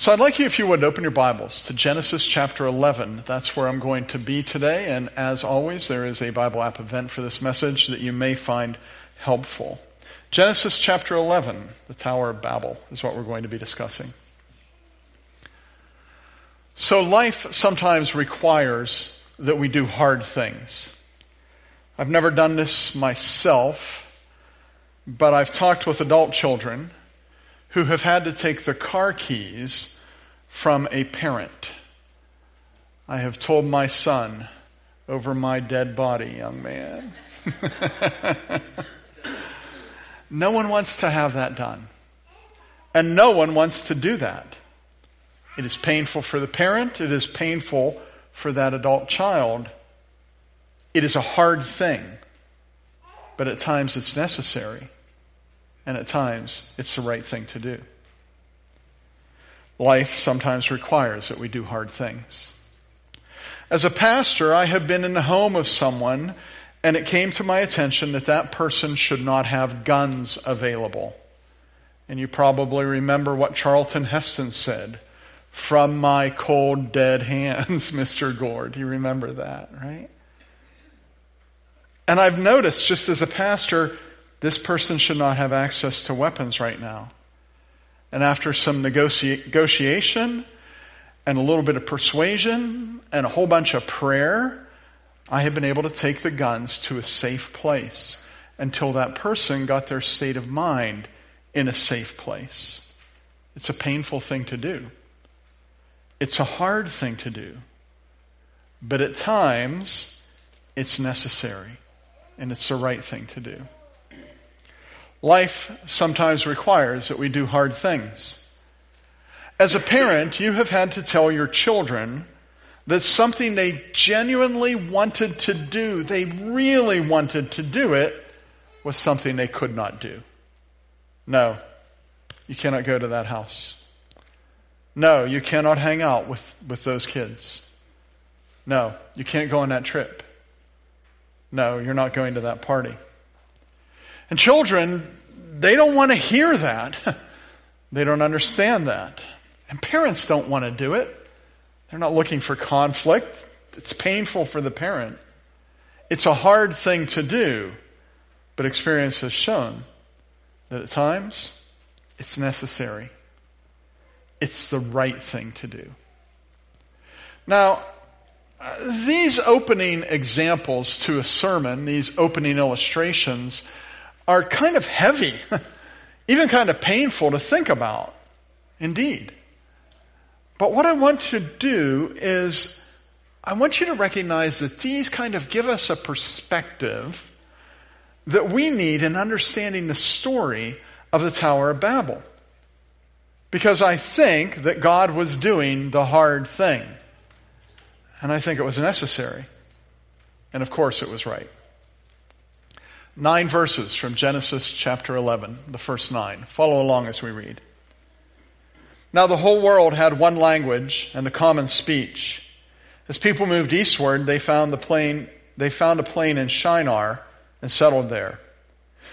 So I'd like you, if you would, open your Bibles to Genesis chapter 11. That's where I'm going to be today. And as always, there is a Bible app event for this message that you may find helpful. Genesis chapter 11, the Tower of Babel, is what we're going to be discussing. So life sometimes requires that we do hard things. I've never done this myself, but I've talked with adult children who have had to take the car keys from a parent. I have told my son, over my dead body, young man. no one wants to have that done. And no one wants to do that. It is painful for the parent. It is painful for that adult child. It is a hard thing. But at times it's necessary and at times it's the right thing to do. Life sometimes requires that we do hard things. As a pastor, I have been in the home of someone and it came to my attention that that person should not have guns available. And you probably remember what Charlton Heston said from my cold, dead hands, Mr. Gore. Do you remember that, right? And I've noticed, just as a pastor, this person should not have access to weapons right now. And after some negotiation and a little bit of persuasion and a whole bunch of prayer, I have been able to take the guns to a safe place until that person got their state of mind in a safe place. It's a painful thing to do. It's a hard thing to do. But at times, it's necessary and it's the right thing to do. Life sometimes requires that we do hard things. As a parent, you have had to tell your children that something they genuinely wanted to do, they really wanted to do it, was something they could not do. No, you cannot go to that house. No, you cannot hang out with, with those kids. No, you can't go on that trip. No, you're not going to that party. And children, they don't want to hear that. they don't understand that. And parents don't want to do it. They're not looking for conflict. It's painful for the parent. It's a hard thing to do, but experience has shown that at times it's necessary. It's the right thing to do. Now, uh, these opening examples to a sermon, these opening illustrations, are kind of heavy, even kind of painful to think about. Indeed. But what I want to do is, I want you to recognize that these kind of give us a perspective that we need in understanding the story of the Tower of Babel. Because I think that God was doing the hard thing. And I think it was necessary. And of course it was right. Nine verses from Genesis chapter 11, the first nine. Follow along as we read. Now the whole world had one language and a common speech. As people moved eastward, they found the plain, they found a plain in Shinar and settled there.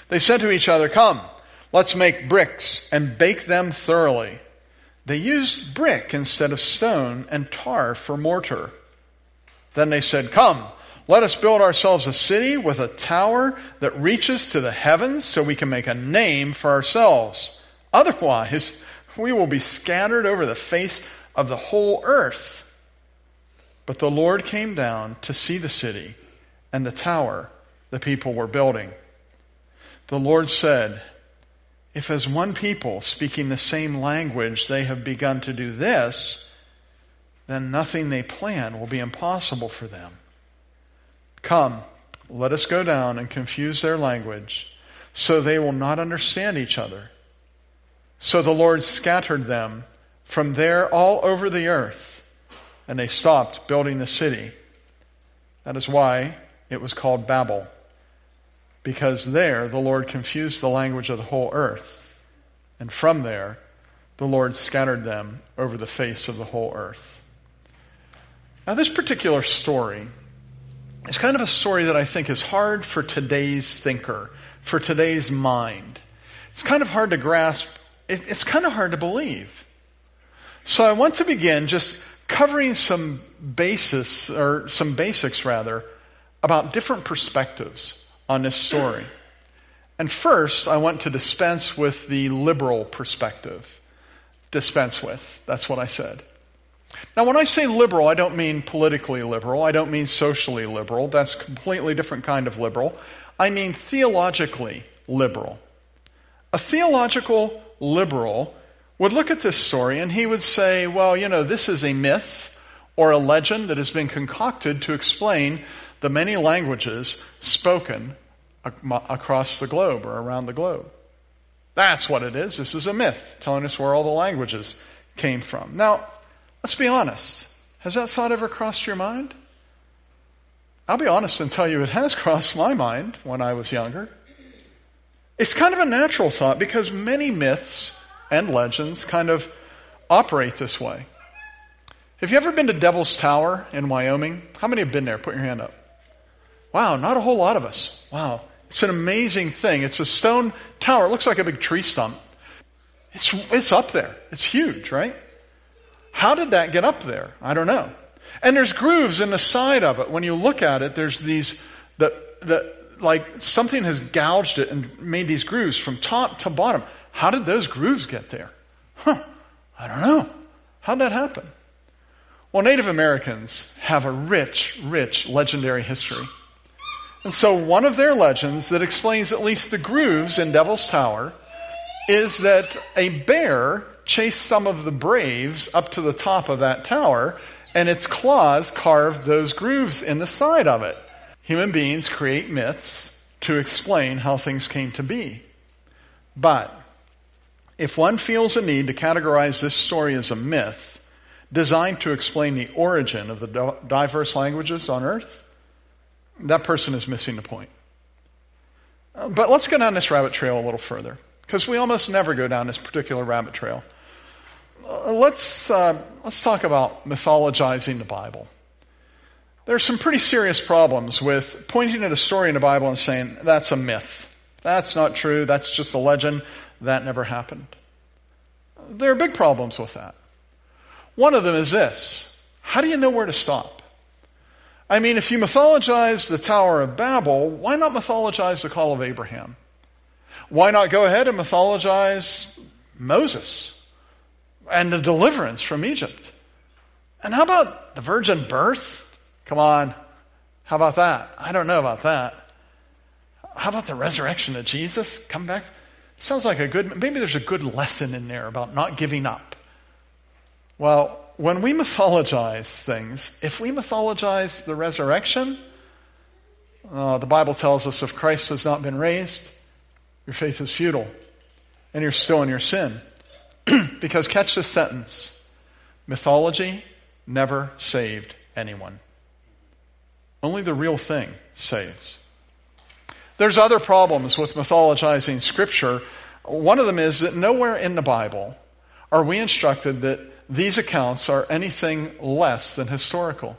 They said to each other, come, let's make bricks and bake them thoroughly. They used brick instead of stone and tar for mortar. Then they said, come, let us build ourselves a city with a tower that reaches to the heavens so we can make a name for ourselves. Otherwise, we will be scattered over the face of the whole earth. But the Lord came down to see the city and the tower the people were building. The Lord said, If as one people speaking the same language they have begun to do this, then nothing they plan will be impossible for them. Come, let us go down and confuse their language, so they will not understand each other. So the Lord scattered them from there all over the earth, and they stopped building the city. That is why it was called Babel, because there the Lord confused the language of the whole earth, and from there the Lord scattered them over the face of the whole earth. Now, this particular story it's kind of a story that I think is hard for today's thinker, for today's mind. It's kind of hard to grasp. It's kind of hard to believe. So I want to begin just covering some basis, or some basics rather, about different perspectives on this story. And first, I want to dispense with the liberal perspective. Dispense with. That's what I said. Now, when I say liberal, I don't mean politically liberal. I don't mean socially liberal. That's a completely different kind of liberal. I mean theologically liberal. A theological liberal would look at this story and he would say, well, you know, this is a myth or a legend that has been concocted to explain the many languages spoken across the globe or around the globe. That's what it is. This is a myth telling us where all the languages came from. Now, let's be honest. Has that thought ever crossed your mind? I'll be honest and tell you it has crossed my mind when I was younger. It's kind of a natural thought because many myths and legends kind of operate this way. Have you ever been to Devil's Tower in Wyoming? How many have been there? Put your hand up. Wow, not a whole lot of us. Wow. It's an amazing thing. It's a stone tower. It looks like a big tree stump. It's, it's up there. It's huge, right? How did that get up there? I don't know. And there's grooves in the side of it. When you look at it, there's these, the, the, like something has gouged it and made these grooves from top to bottom. How did those grooves get there? Huh, I don't know. How'd that happen? Well, Native Americans have a rich, rich legendary history. And so one of their legends that explains at least the grooves in Devil's Tower is that a bear chased some of the braves up to the top of that tower and its claws carved those grooves in the side of it. Human beings create myths to explain how things came to be. But if one feels a need to categorize this story as a myth designed to explain the origin of the diverse languages on earth, that person is missing the point. Uh, but let's go down this rabbit trail a little further, because we almost never go down this particular rabbit trail. Let's, uh, let's talk about mythologizing the Bible. There are some pretty serious problems with pointing at a story in the Bible and saying, that's a myth. That's not true. That's just a legend. That never happened. There are big problems with that. One of them is this. How do you know where to stop? I mean, if you mythologize the Tower of Babel, why not mythologize the call of Abraham? Why not go ahead and mythologize Moses and the deliverance from Egypt? And how about the virgin birth? Come on. How about that? I don't know about that. How about the resurrection of Jesus? Come back. Sounds like a good, maybe there's a good lesson in there about not giving up. Well, when we mythologize things, if we mythologize the resurrection, uh, the Bible tells us if Christ has not been raised, your faith is futile and you're still in your sin. because catch this sentence mythology never saved anyone. Only the real thing saves. There's other problems with mythologizing Scripture. One of them is that nowhere in the Bible are we instructed that these accounts are anything less than historical.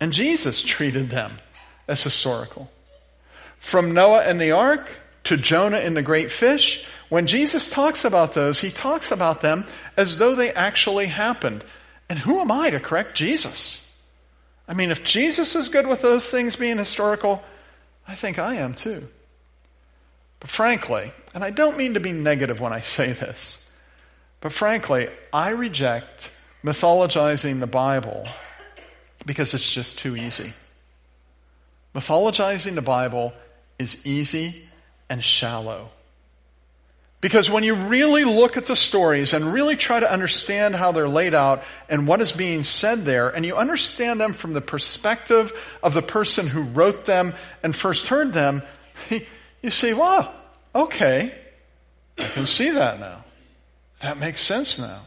And Jesus treated them as historical. From Noah and the ark to Jonah and the great fish, when Jesus talks about those, he talks about them as though they actually happened. And who am I to correct Jesus? I mean, if Jesus is good with those things being historical, I think I am too. But frankly, and I don't mean to be negative when I say this, but frankly, I reject mythologizing the Bible because it's just too easy. Mythologizing the Bible is easy and shallow. Because when you really look at the stories and really try to understand how they're laid out and what is being said there, and you understand them from the perspective of the person who wrote them and first heard them, you see, well, okay, I can see that now. That makes sense now.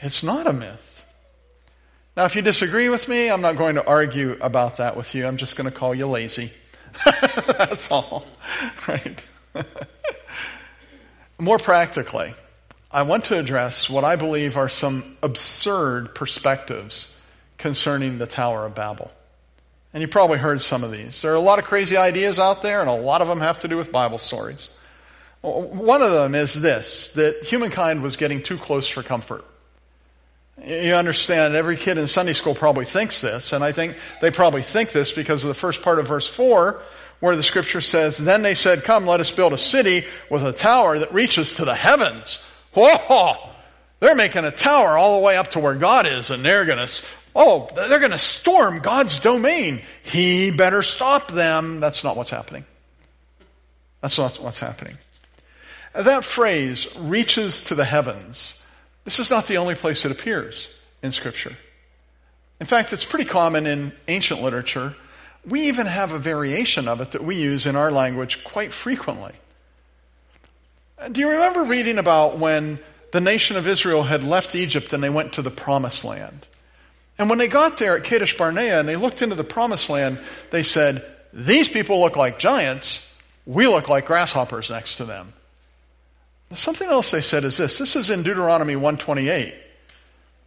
It's not a myth. Now, if you disagree with me, I'm not going to argue about that with you. I'm just going to call you lazy. That's all. Right? More practically, I want to address what I believe are some absurd perspectives concerning the Tower of Babel. And you probably heard some of these. There are a lot of crazy ideas out there, and a lot of them have to do with Bible stories. One of them is this that humankind was getting too close for comfort. You understand, every kid in Sunday school probably thinks this, and I think they probably think this because of the first part of verse 4, where the scripture says, Then they said, Come, let us build a city with a tower that reaches to the heavens. Whoa! They're making a tower all the way up to where God is, and they're gonna, oh, they're gonna storm God's domain. He better stop them. That's not what's happening. That's not what's happening. That phrase, reaches to the heavens, this is not the only place it appears in Scripture. In fact, it's pretty common in ancient literature. We even have a variation of it that we use in our language quite frequently. Do you remember reading about when the nation of Israel had left Egypt and they went to the promised land? And when they got there at Kadesh Barnea and they looked into the promised land, they said, These people look like giants. We look like grasshoppers next to them. Something else they said is this. This is in Deuteronomy 128.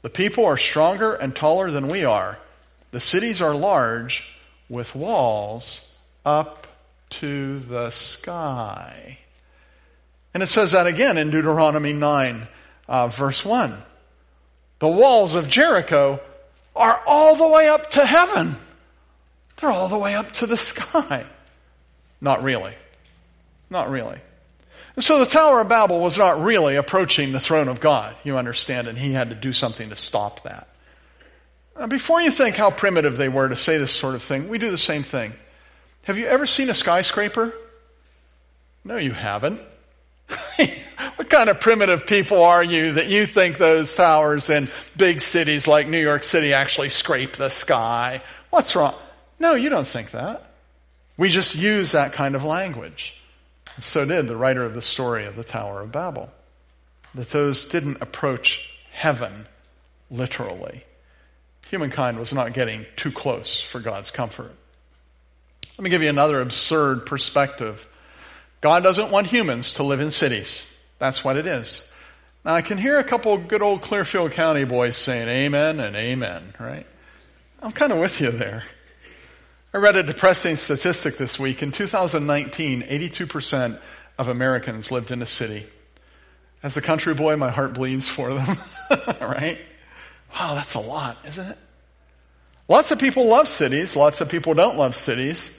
The people are stronger and taller than we are. The cities are large with walls up to the sky. And it says that again in Deuteronomy 9, uh, verse 1. The walls of Jericho are all the way up to heaven. They're all the way up to the sky. Not really. Not really. And so the Tower of Babel was not really approaching the throne of God, you understand, and he had to do something to stop that. Before you think how primitive they were to say this sort of thing, we do the same thing. Have you ever seen a skyscraper? No, you haven't. what kind of primitive people are you that you think those towers in big cities like New York City actually scrape the sky? What's wrong? No, you don't think that. We just use that kind of language. And so did the writer of the story of the Tower of Babel. That those didn't approach heaven literally. Humankind was not getting too close for God's comfort. Let me give you another absurd perspective. God doesn't want humans to live in cities. That's what it is. Now I can hear a couple good old Clearfield County boys saying amen and amen, right? I'm kind of with you there. I read a depressing statistic this week. In 2019, 82% of Americans lived in a city. As a country boy, my heart bleeds for them, right? Wow, that's a lot, isn't it? Lots of people love cities. Lots of people don't love cities.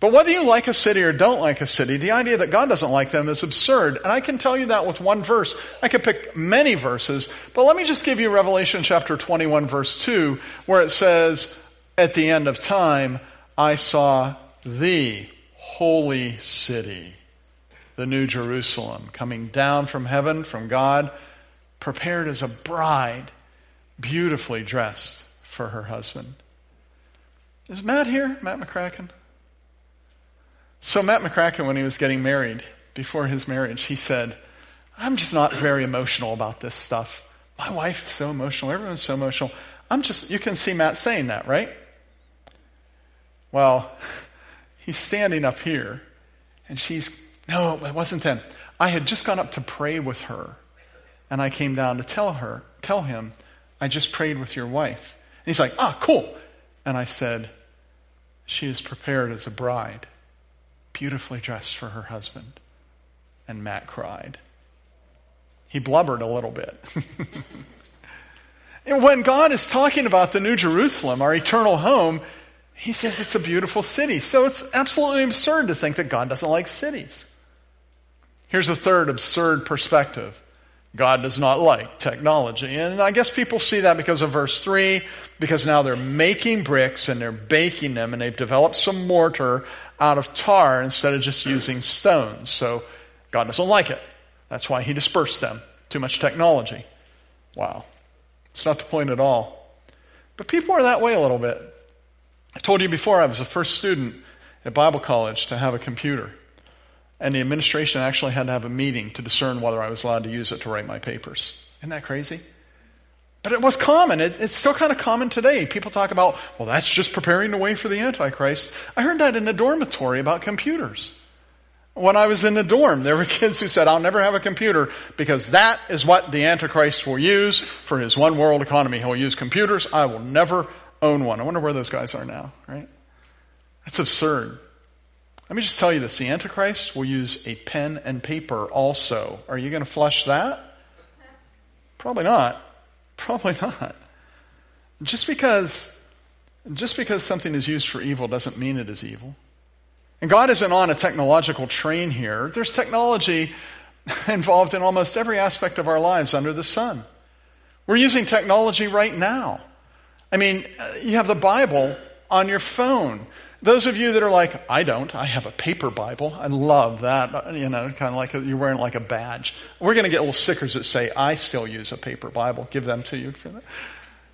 But whether you like a city or don't like a city, the idea that God doesn't like them is absurd. And I can tell you that with one verse. I could pick many verses, but let me just give you Revelation chapter 21 verse 2, where it says, at the end of time, I saw the holy city, the New Jerusalem, coming down from heaven, from God, prepared as a bride, beautifully dressed for her husband. Is Matt here? Matt McCracken? So, Matt McCracken, when he was getting married, before his marriage, he said, I'm just not very emotional about this stuff. My wife is so emotional. Everyone's so emotional. I'm just, you can see Matt saying that, right? Well, he's standing up here, and she's, no, it wasn't then. I had just gone up to pray with her, and I came down to tell her, tell him, I just prayed with your wife. And he's like, ah, cool. And I said, she is prepared as a bride, beautifully dressed for her husband. And Matt cried. He blubbered a little bit. and when God is talking about the New Jerusalem, our eternal home, he says it's a beautiful city. So it's absolutely absurd to think that God doesn't like cities. Here's a third absurd perspective. God does not like technology. And I guess people see that because of verse 3, because now they're making bricks and they're baking them and they've developed some mortar out of tar instead of just using stones. So God doesn't like it. That's why he dispersed them. Too much technology. Wow. It's not the point at all. But people are that way a little bit. I told you before I was the first student at Bible college to have a computer. And the administration actually had to have a meeting to discern whether I was allowed to use it to write my papers. Isn't that crazy? But it was common. It, it's still kind of common today. People talk about, well, that's just preparing the way for the Antichrist. I heard that in the dormitory about computers. When I was in the dorm, there were kids who said, I'll never have a computer because that is what the Antichrist will use for his one world economy. He'll use computers. I will never own one. I wonder where those guys are now, right? That's absurd. Let me just tell you this. The Antichrist will use a pen and paper also. Are you going to flush that? Probably not. Probably not. Just because just because something is used for evil doesn't mean it is evil. And God isn't on a technological train here. There's technology involved in almost every aspect of our lives under the sun. We're using technology right now. I mean, uh, you have the Bible on your phone. Those of you that are like, I don't, I have a paper Bible. I love that. You know, kind of like a, you're wearing like a badge. We're going to get little stickers that say, I still use a paper Bible. Give them to you for that.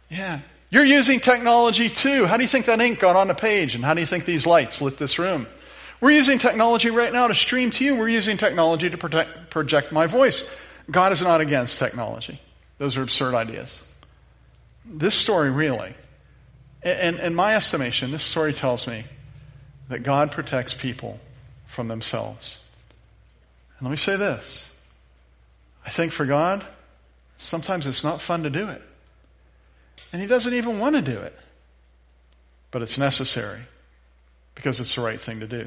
Yeah. You're using technology too. How do you think that ink got on the page? And how do you think these lights lit this room? We're using technology right now to stream to you. We're using technology to protect, project my voice. God is not against technology. Those are absurd ideas. This story really, and in my estimation, this story tells me that God protects people from themselves. And let me say this. I think for God, sometimes it's not fun to do it. And He doesn't even want to do it. But it's necessary because it's the right thing to do.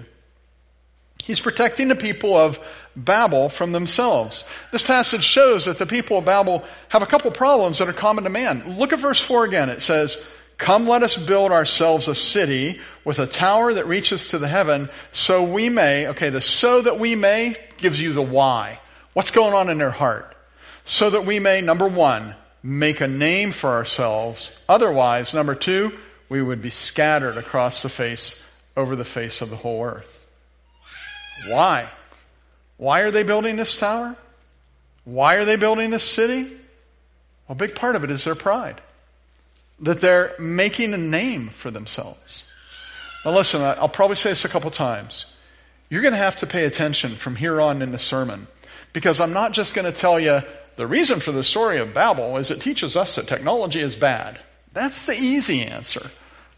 He's protecting the people of Babel from themselves. This passage shows that the people of Babel have a couple problems that are common to man. Look at verse 4 again. It says, Come, let us build ourselves a city with a tower that reaches to the heaven, so we may, okay, the so that we may gives you the why. What's going on in their heart? So that we may, number one, make a name for ourselves. Otherwise, number two, we would be scattered across the face, over the face of the whole earth. Why? Why are they building this tower? Why are they building this city? Well, a big part of it is their pride. That they're making a name for themselves. Now listen, I'll probably say this a couple times. You're going to have to pay attention from here on in the sermon. Because I'm not just going to tell you the reason for the story of Babel is it teaches us that technology is bad. That's the easy answer.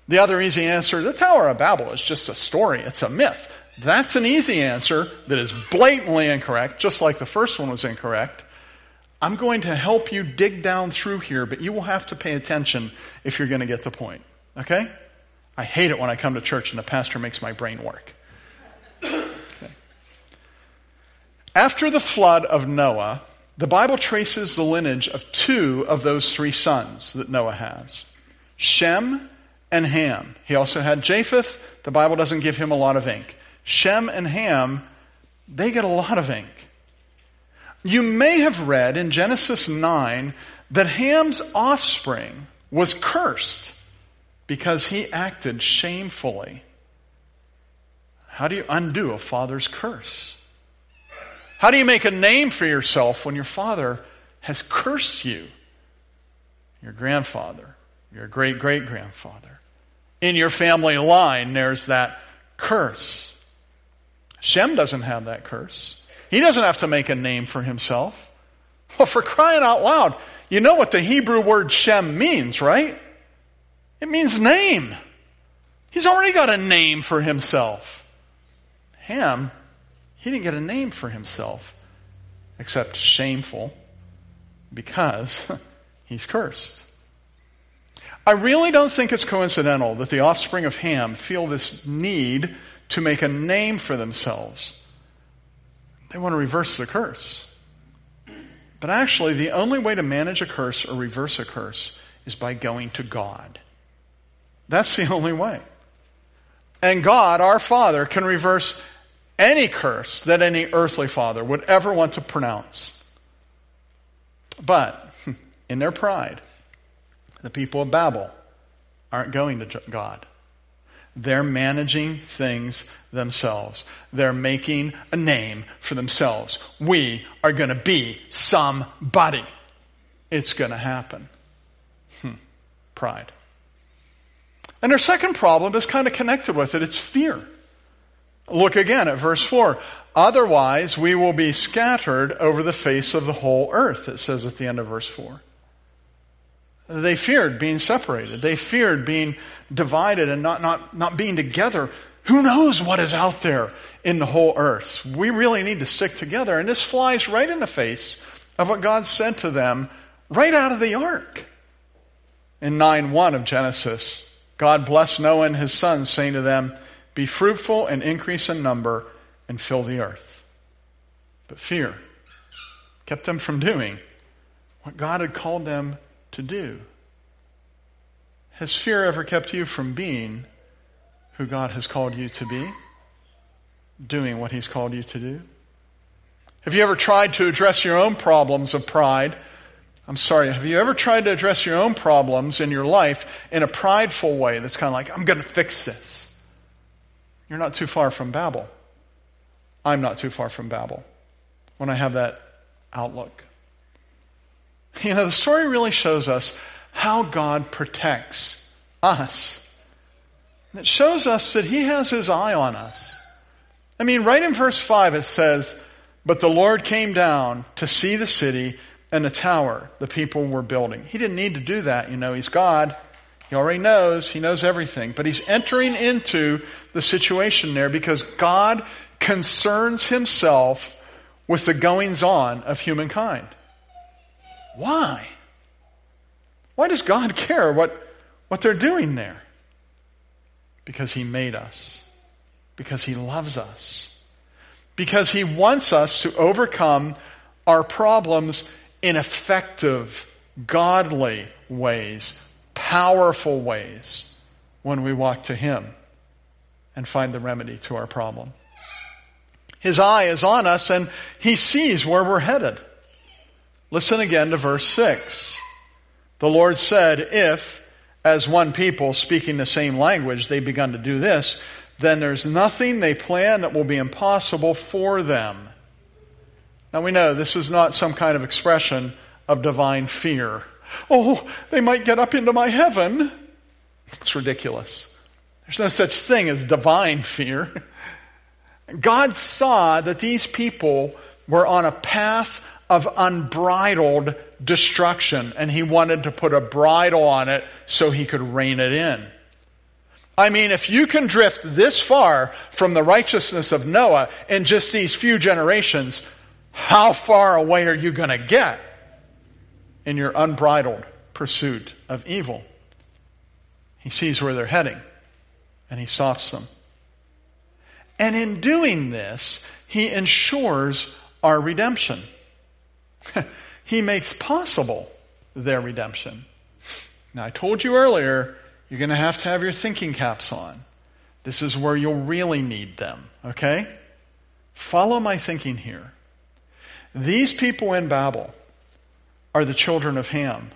The other easy answer, the Tower of Babel is just a story. It's a myth. That's an easy answer that is blatantly incorrect, just like the first one was incorrect. I'm going to help you dig down through here, but you will have to pay attention if you're going to get the point. Okay? I hate it when I come to church and the pastor makes my brain work. Okay. After the flood of Noah, the Bible traces the lineage of two of those three sons that Noah has Shem and Ham. He also had Japheth. The Bible doesn't give him a lot of ink. Shem and Ham, they get a lot of ink. You may have read in Genesis 9 that Ham's offspring was cursed because he acted shamefully. How do you undo a father's curse? How do you make a name for yourself when your father has cursed you? Your grandfather, your great great grandfather. In your family line, there's that curse. Shem doesn't have that curse. He doesn't have to make a name for himself. Well, for crying out loud, you know what the Hebrew word Shem means, right? It means name. He's already got a name for himself. Ham, he didn't get a name for himself except shameful because he's cursed. I really don't think it's coincidental that the offspring of Ham feel this need to make a name for themselves. They want to reverse the curse. But actually, the only way to manage a curse or reverse a curse is by going to God. That's the only way. And God, our Father, can reverse any curse that any earthly father would ever want to pronounce. But, in their pride, the people of Babel aren't going to God. They're managing things themselves. They're making a name for themselves. We are going to be somebody. It's going to happen. Hmm. Pride. And our second problem is kind of connected with it. It's fear. Look again at verse 4. Otherwise, we will be scattered over the face of the whole earth, it says at the end of verse 4. They feared being separated. They feared being divided and not, not, not being together. Who knows what is out there in the whole earth? We really need to stick together. And this flies right in the face of what God said to them right out of the ark. In 9 1 of Genesis, God blessed Noah and his sons, saying to them, Be fruitful and increase in number and fill the earth. But fear kept them from doing what God had called them to do? Has fear ever kept you from being who God has called you to be? Doing what He's called you to do? Have you ever tried to address your own problems of pride? I'm sorry, have you ever tried to address your own problems in your life in a prideful way that's kind of like, I'm going to fix this? You're not too far from Babel. I'm not too far from Babel when I have that outlook. You know, the story really shows us how God protects us. It shows us that He has His eye on us. I mean, right in verse 5 it says, But the Lord came down to see the city and the tower the people were building. He didn't need to do that, you know, He's God. He already knows, He knows everything. But He's entering into the situation there because God concerns Himself with the goings on of humankind. Why? Why does God care what, what they're doing there? Because He made us. Because He loves us. Because He wants us to overcome our problems in effective, godly ways, powerful ways when we walk to Him and find the remedy to our problem. His eye is on us and He sees where we're headed. Listen again to verse 6. The Lord said, If, as one people speaking the same language, they begun to do this, then there's nothing they plan that will be impossible for them. Now we know this is not some kind of expression of divine fear. Oh, they might get up into my heaven. It's ridiculous. There's no such thing as divine fear. God saw that these people were on a path of unbridled destruction, and he wanted to put a bridle on it so he could rein it in. I mean, if you can drift this far from the righteousness of Noah in just these few generations, how far away are you going to get in your unbridled pursuit of evil? He sees where they're heading, and he stops them. And in doing this, he ensures our redemption. he makes possible their redemption. Now, I told you earlier, you're going to have to have your thinking caps on. This is where you'll really need them, okay? Follow my thinking here. These people in Babel are the children of Ham.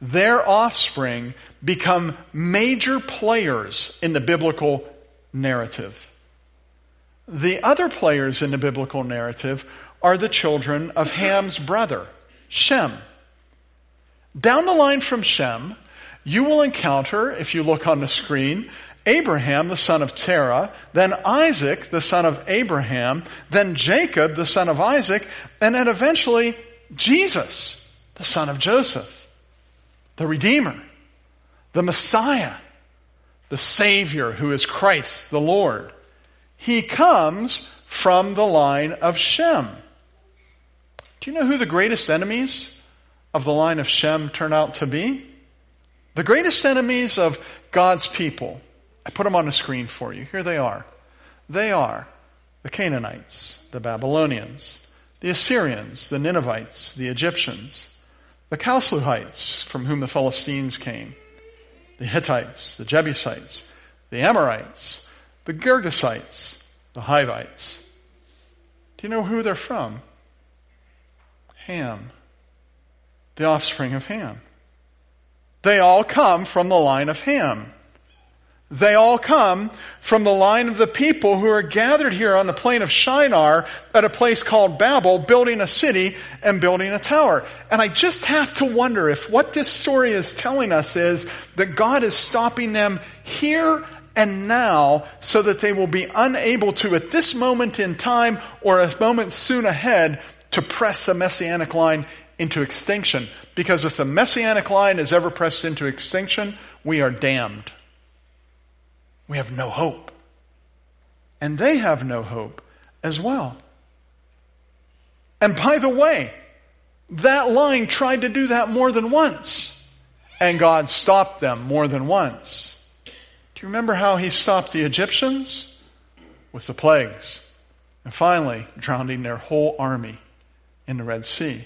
Their offspring become major players in the biblical narrative. The other players in the biblical narrative are the children of Ham's brother, Shem. Down the line from Shem, you will encounter, if you look on the screen, Abraham, the son of Terah, then Isaac, the son of Abraham, then Jacob, the son of Isaac, and then eventually Jesus, the son of Joseph, the Redeemer, the Messiah, the Savior who is Christ the Lord. He comes from the line of Shem. Do you know who the greatest enemies of the line of Shem turn out to be? The greatest enemies of God's people. I put them on the screen for you. Here they are. They are the Canaanites, the Babylonians, the Assyrians, the Ninevites, the Egyptians, the Chaldeans, from whom the Philistines came, the Hittites, the Jebusites, the Amorites, the Girgashites, the Hivites. Do you know who they're from? Ham, the offspring of Ham. They all come from the line of Ham. They all come from the line of the people who are gathered here on the plain of Shinar at a place called Babel, building a city and building a tower. And I just have to wonder if what this story is telling us is that God is stopping them here and now so that they will be unable to, at this moment in time or a moment soon ahead, to press the messianic line into extinction. Because if the messianic line is ever pressed into extinction, we are damned. We have no hope. And they have no hope as well. And by the way, that line tried to do that more than once. And God stopped them more than once. Do you remember how he stopped the Egyptians? With the plagues. And finally, drowning their whole army in the Red Sea.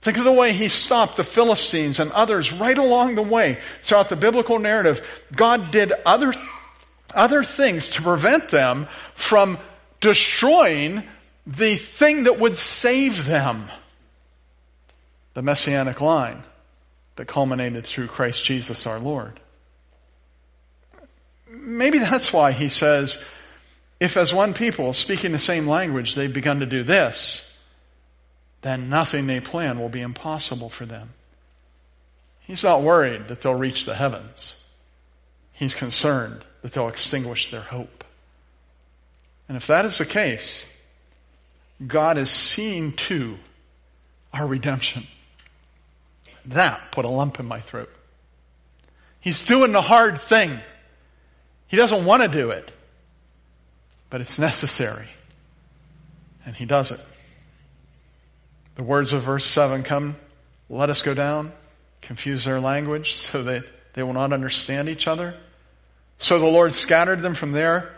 Think of the way he stopped the Philistines and others right along the way throughout the biblical narrative. God did other, other things to prevent them from destroying the thing that would save them. The messianic line that culminated through Christ Jesus our Lord. Maybe that's why he says, if as one people speaking the same language they've begun to do this, then nothing they plan will be impossible for them. He's not worried that they'll reach the heavens. He's concerned that they'll extinguish their hope. And if that is the case, God is seeing to our redemption. That put a lump in my throat. He's doing the hard thing. He doesn't want to do it, but it's necessary. And he does it. The words of verse 7 come, let us go down, confuse their language so that they will not understand each other. So the Lord scattered them from there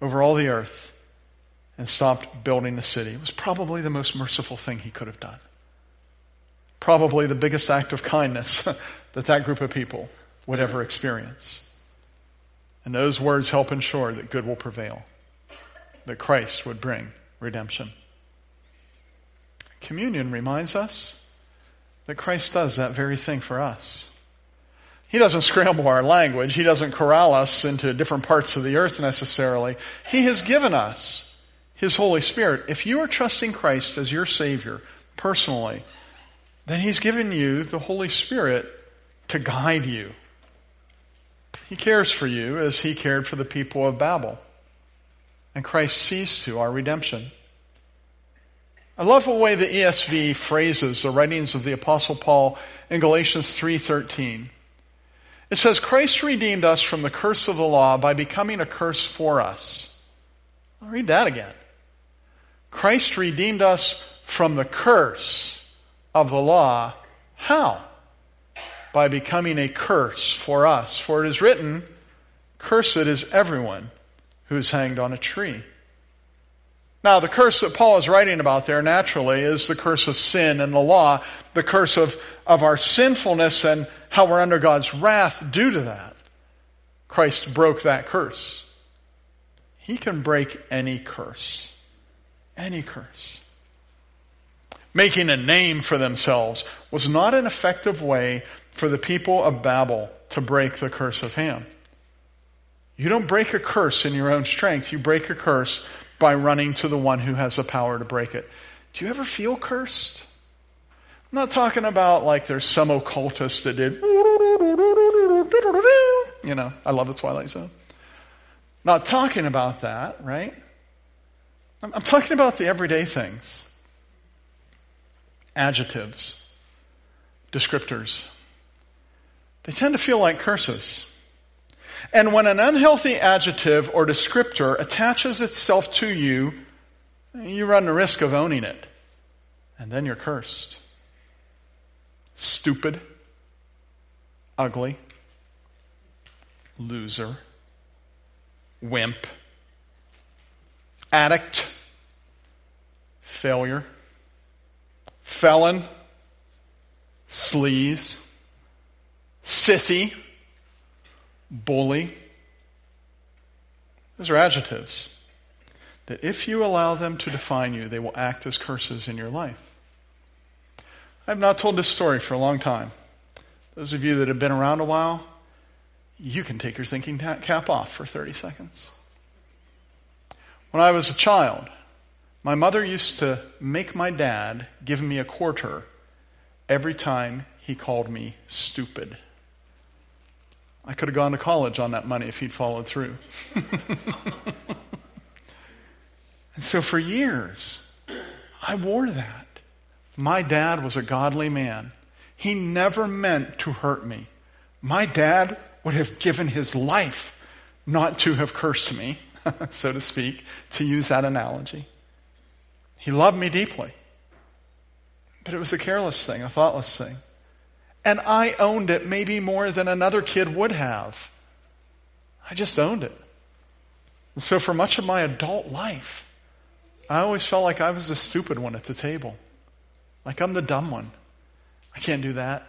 over all the earth and stopped building the city. It was probably the most merciful thing he could have done. Probably the biggest act of kindness that that group of people would ever experience. And those words help ensure that good will prevail, that Christ would bring redemption. Communion reminds us that Christ does that very thing for us. He doesn't scramble our language. He doesn't corral us into different parts of the earth necessarily. He has given us His Holy Spirit. If you are trusting Christ as your Savior personally, then He's given you the Holy Spirit to guide you. He cares for you as He cared for the people of Babel. And Christ sees to our redemption. I love the way the ESV phrases the writings of the apostle Paul in Galatians 3:13. It says Christ redeemed us from the curse of the law by becoming a curse for us. I'll read that again. Christ redeemed us from the curse of the law. How? By becoming a curse for us. For it is written, Cursed is everyone who is hanged on a tree. Now, the curse that Paul is writing about there naturally is the curse of sin and the law, the curse of, of our sinfulness and how we're under God's wrath due to that. Christ broke that curse. He can break any curse. Any curse. Making a name for themselves was not an effective way for the people of Babel to break the curse of Ham. You don't break a curse in your own strength. You break a curse by running to the one who has the power to break it. Do you ever feel cursed? I'm not talking about like there's some occultist that did, you know, I love the Twilight Zone. Not talking about that, right? I'm, talking about the everyday things adjectives, descriptors. They tend to feel like curses. And when an unhealthy adjective or descriptor attaches itself to you, you run the risk of owning it. And then you're cursed. Stupid, ugly, loser, wimp, addict, failure, felon, sleaze, sissy, bully. Those are adjectives that if you allow them to define you, they will act as curses in your life. I've not told this story for a long time. Those of you that have been around a while, you can take your thinking cap off for 30 seconds. When I was a child, my mother used to make my dad give me a quarter every time he called me stupid. I could have gone to college on that money if he'd followed through. and so for years, I wore that. My dad was a godly man. He never meant to hurt me. My dad would have given his life not to have cursed me, so to speak, to use that analogy. He loved me deeply. But it was a careless thing, a thoughtless thing. And I owned it maybe more than another kid would have. I just owned it. And so for much of my adult life, I always felt like I was the stupid one at the table. Like I'm the dumb one. I can't do that.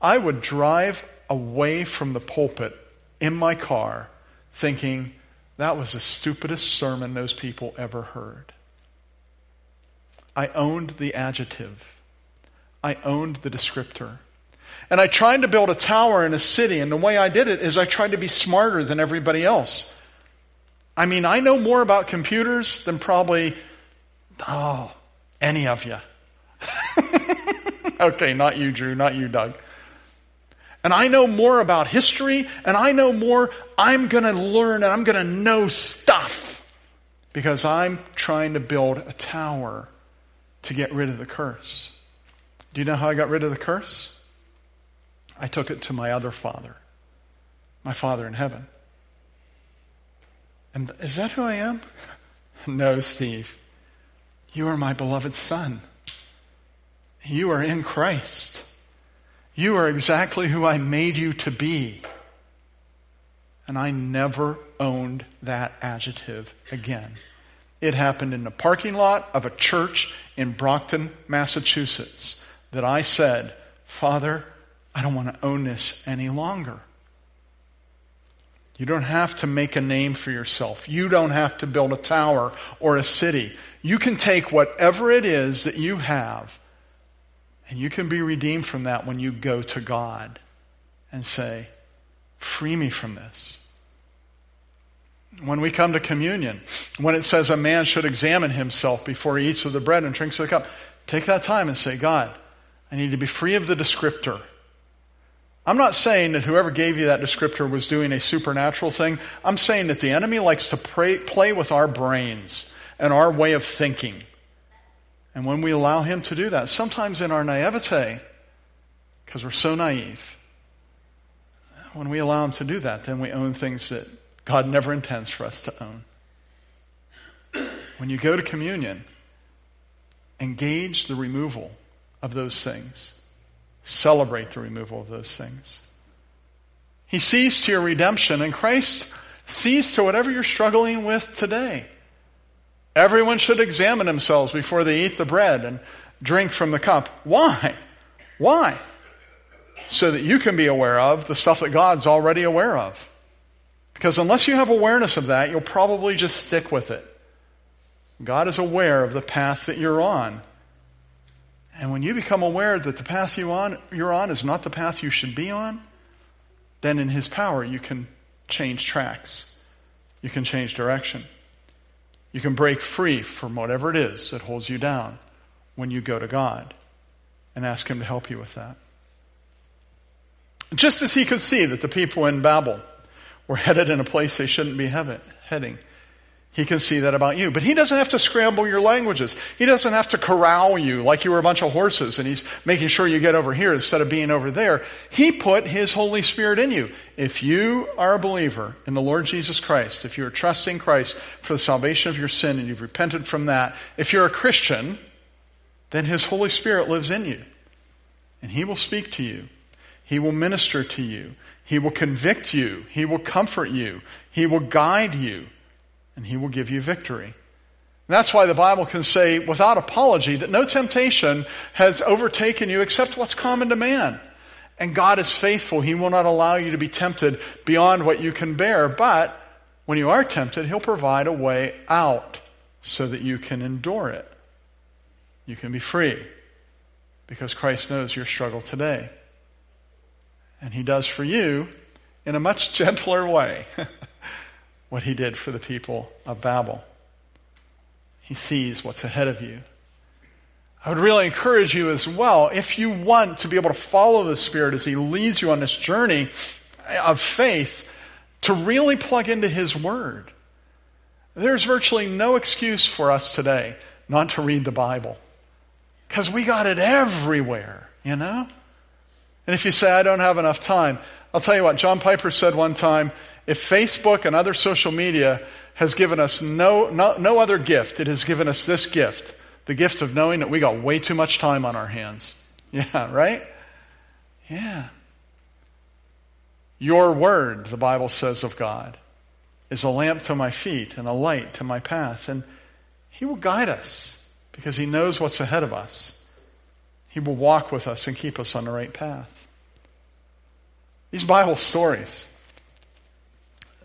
I would drive away from the pulpit in my car thinking that was the stupidest sermon those people ever heard. I owned the adjective. I owned the descriptor. And I tried to build a tower in a city, and the way I did it is I tried to be smarter than everybody else. I mean, I know more about computers than probably, oh, any of you. okay, not you, Drew, not you, Doug. And I know more about history, and I know more, I'm gonna learn and I'm gonna know stuff because I'm trying to build a tower to get rid of the curse. Do you know how I got rid of the curse? I took it to my other father, my father in heaven. And is that who I am? no, Steve. You are my beloved son. You are in Christ. You are exactly who I made you to be. And I never owned that adjective again. It happened in the parking lot of a church in Brockton, Massachusetts, that I said, Father, I don't want to own this any longer. You don't have to make a name for yourself. You don't have to build a tower or a city. You can take whatever it is that you have and you can be redeemed from that when you go to God and say, Free me from this. When we come to communion, when it says a man should examine himself before he eats of the bread and drinks of the cup, take that time and say, God, I need to be free of the descriptor. I'm not saying that whoever gave you that descriptor was doing a supernatural thing. I'm saying that the enemy likes to pray, play with our brains and our way of thinking. And when we allow him to do that, sometimes in our naivete, because we're so naive, when we allow him to do that, then we own things that God never intends for us to own. When you go to communion, engage the removal of those things celebrate the removal of those things. He sees to your redemption, and Christ sees to whatever you're struggling with today. Everyone should examine themselves before they eat the bread and drink from the cup. Why? Why? So that you can be aware of the stuff that God's already aware of. Because unless you have awareness of that, you'll probably just stick with it. God is aware of the path that you're on. And when you become aware that the path you on, you're on is not the path you should be on, then in His power you can change tracks. You can change direction. You can break free from whatever it is that holds you down when you go to God and ask Him to help you with that. Just as He could see that the people in Babel were headed in a place they shouldn't be heading, he can see that about you. But he doesn't have to scramble your languages. He doesn't have to corral you like you were a bunch of horses and he's making sure you get over here instead of being over there. He put his Holy Spirit in you. If you are a believer in the Lord Jesus Christ, if you are trusting Christ for the salvation of your sin and you've repented from that, if you're a Christian, then his Holy Spirit lives in you. And he will speak to you. He will minister to you. He will convict you. He will comfort you. He will guide you and he will give you victory. And that's why the Bible can say without apology that no temptation has overtaken you except what's common to man. And God is faithful. He will not allow you to be tempted beyond what you can bear. But when you are tempted, He'll provide a way out so that you can endure it. You can be free because Christ knows your struggle today. And He does for you in a much gentler way. what he did for the people of Babel. He sees what's ahead of you. I would really encourage you as well, if you want to be able to follow the Spirit as He leads you on this journey of faith, to really plug into His Word. There's virtually no excuse for us today not to read the Bible. Because we got it everywhere, you know? And if you say, I don't have enough time, I'll tell you what, John Piper said one time, if Facebook and other social media has given us no, no, no other gift, it has given us this gift the gift of knowing that we got way too much time on our hands. Yeah, right? Yeah. Your word, the Bible says of God, is a lamp to my feet and a light to my path. And He will guide us because He knows what's ahead of us. He will walk with us and keep us on the right path. These Bible stories,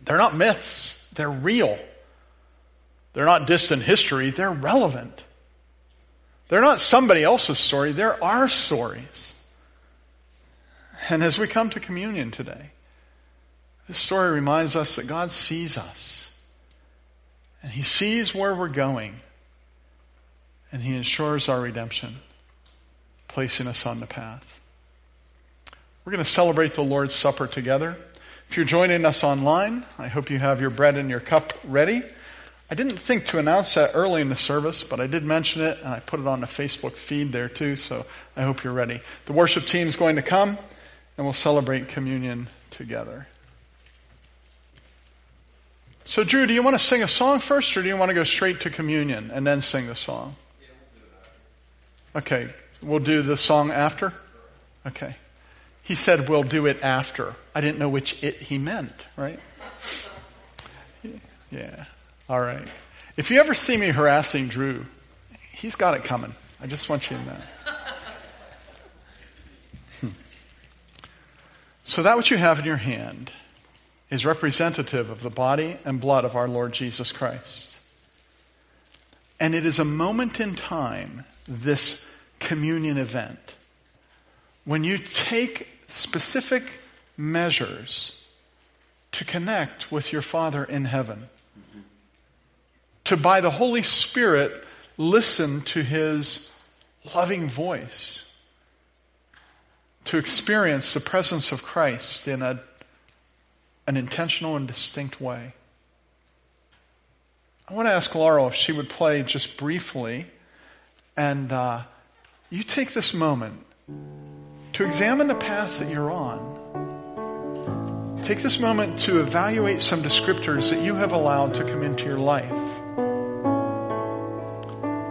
they're not myths, they're real. They're not distant history, they're relevant. They're not somebody else's story, they're our stories. And as we come to communion today, this story reminds us that God sees us. And He sees where we're going. And He ensures our redemption, placing us on the path. We're going to celebrate the Lord's Supper together. If you're joining us online, I hope you have your bread and your cup ready. I didn't think to announce that early in the service, but I did mention it and I put it on the Facebook feed there too, so I hope you're ready. The worship team is going to come and we'll celebrate communion together. So, Drew, do you want to sing a song first or do you want to go straight to communion and then sing the song? Okay, we'll do the song after? Okay. He said we'll do it after. I didn't know which it he meant, right? Yeah. All right. If you ever see me harassing Drew, he's got it coming. I just want you to know. Hmm. So that what you have in your hand is representative of the body and blood of our Lord Jesus Christ. And it is a moment in time, this communion event, when you take specific measures to connect with your Father in heaven. To by the Holy Spirit listen to his loving voice, to experience the presence of Christ in a, an intentional and distinct way. I want to ask Laurel if she would play just briefly, and uh, you take this moment to examine the path that you're on. Take this moment to evaluate some descriptors that you have allowed to come into your life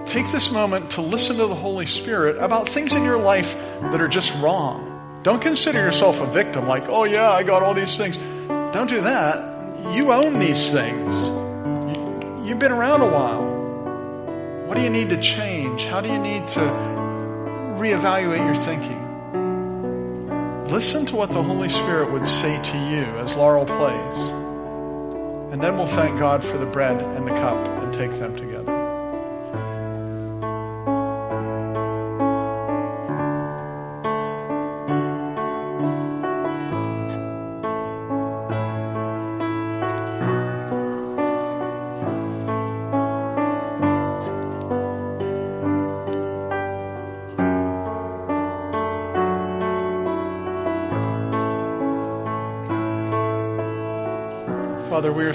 take this moment to listen to the Holy Spirit about things in your life that are just wrong. Don't consider yourself a victim, like, oh yeah, I got all these things. Don't do that. You own these things. You've been around a while. What do you need to change? How do you need to reevaluate your thinking? Listen to what the Holy Spirit would say to you as Laurel plays. And then we'll thank God for the bread and the cup and take them together.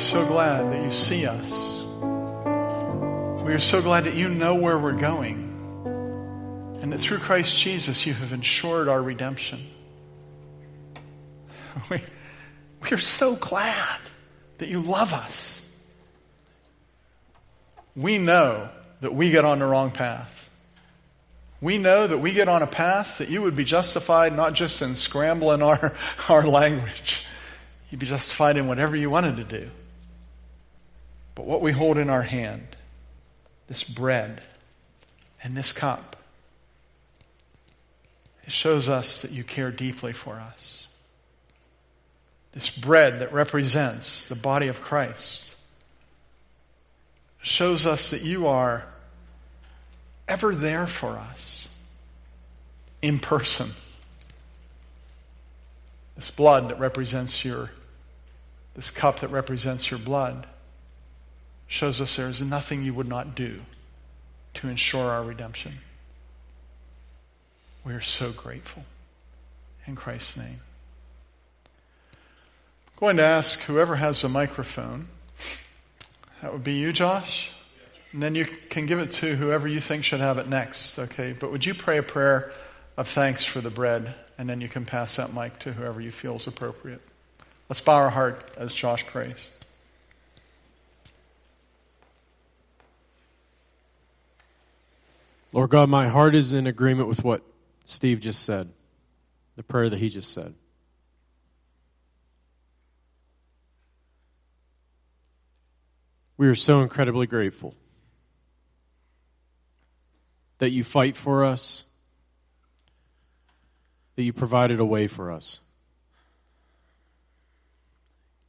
So glad that you see us. We are so glad that you know where we're going. And that through Christ Jesus, you have ensured our redemption. We, we are so glad that you love us. We know that we get on the wrong path. We know that we get on a path that you would be justified not just in scrambling our, our language, You'd be justified in whatever you wanted to do. But what we hold in our hand, this bread and this cup, it shows us that you care deeply for us. This bread that represents the body of Christ shows us that you are ever there for us in person. This blood that represents your this cup that represents your blood shows us there is nothing you would not do to ensure our redemption. We are so grateful. In Christ's name. I'm going to ask whoever has a microphone. That would be you, Josh. And then you can give it to whoever you think should have it next, okay? But would you pray a prayer of thanks for the bread, and then you can pass that mic to whoever you feel is appropriate. Let's bow our heart as Josh prays. Lord God, my heart is in agreement with what Steve just said, the prayer that he just said. We are so incredibly grateful that you fight for us, that you provided a way for us.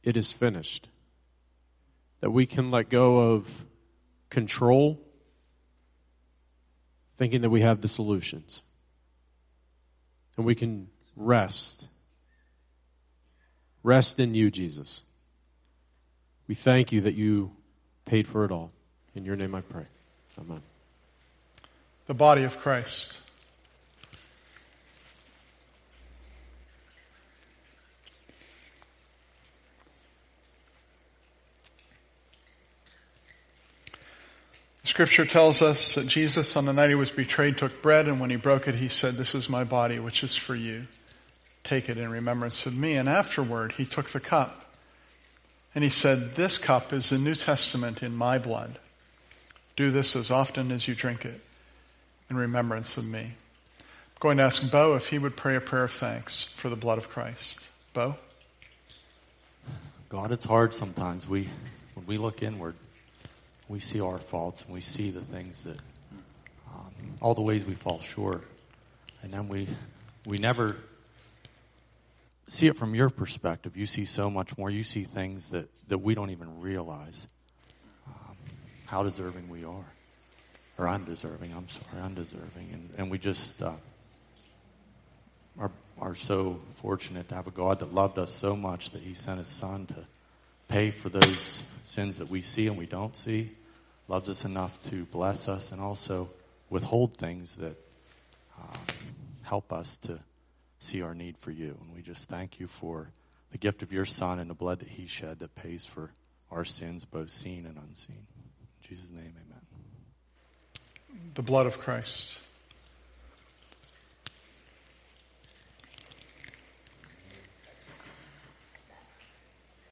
It is finished. That we can let go of control, thinking that we have the solutions. And we can rest. Rest in you, Jesus. We thank you that you paid for it all. In your name I pray. Amen. The body of Christ. Scripture tells us that Jesus, on the night he was betrayed, took bread, and when he broke it, he said, This is my body, which is for you. Take it in remembrance of me. And afterward, he took the cup, and he said, This cup is the New Testament in my blood. Do this as often as you drink it in remembrance of me. I'm going to ask Bo if he would pray a prayer of thanks for the blood of Christ. Bo? God, it's hard sometimes. We, when we look inward, we see our faults and we see the things that, um, all the ways we fall short. And then we, we never see it from your perspective. You see so much more. You see things that, that we don't even realize um, how deserving we are. Or undeserving, I'm sorry, undeserving. And, and we just uh, are, are so fortunate to have a God that loved us so much that he sent his son to pay for those sins that we see and we don't see, loves us enough to bless us and also withhold things that um, help us to see our need for you. And we just thank you for the gift of your son and the blood that he shed that pays for our sins, both seen and unseen. In Jesus' name, amen. The blood of Christ.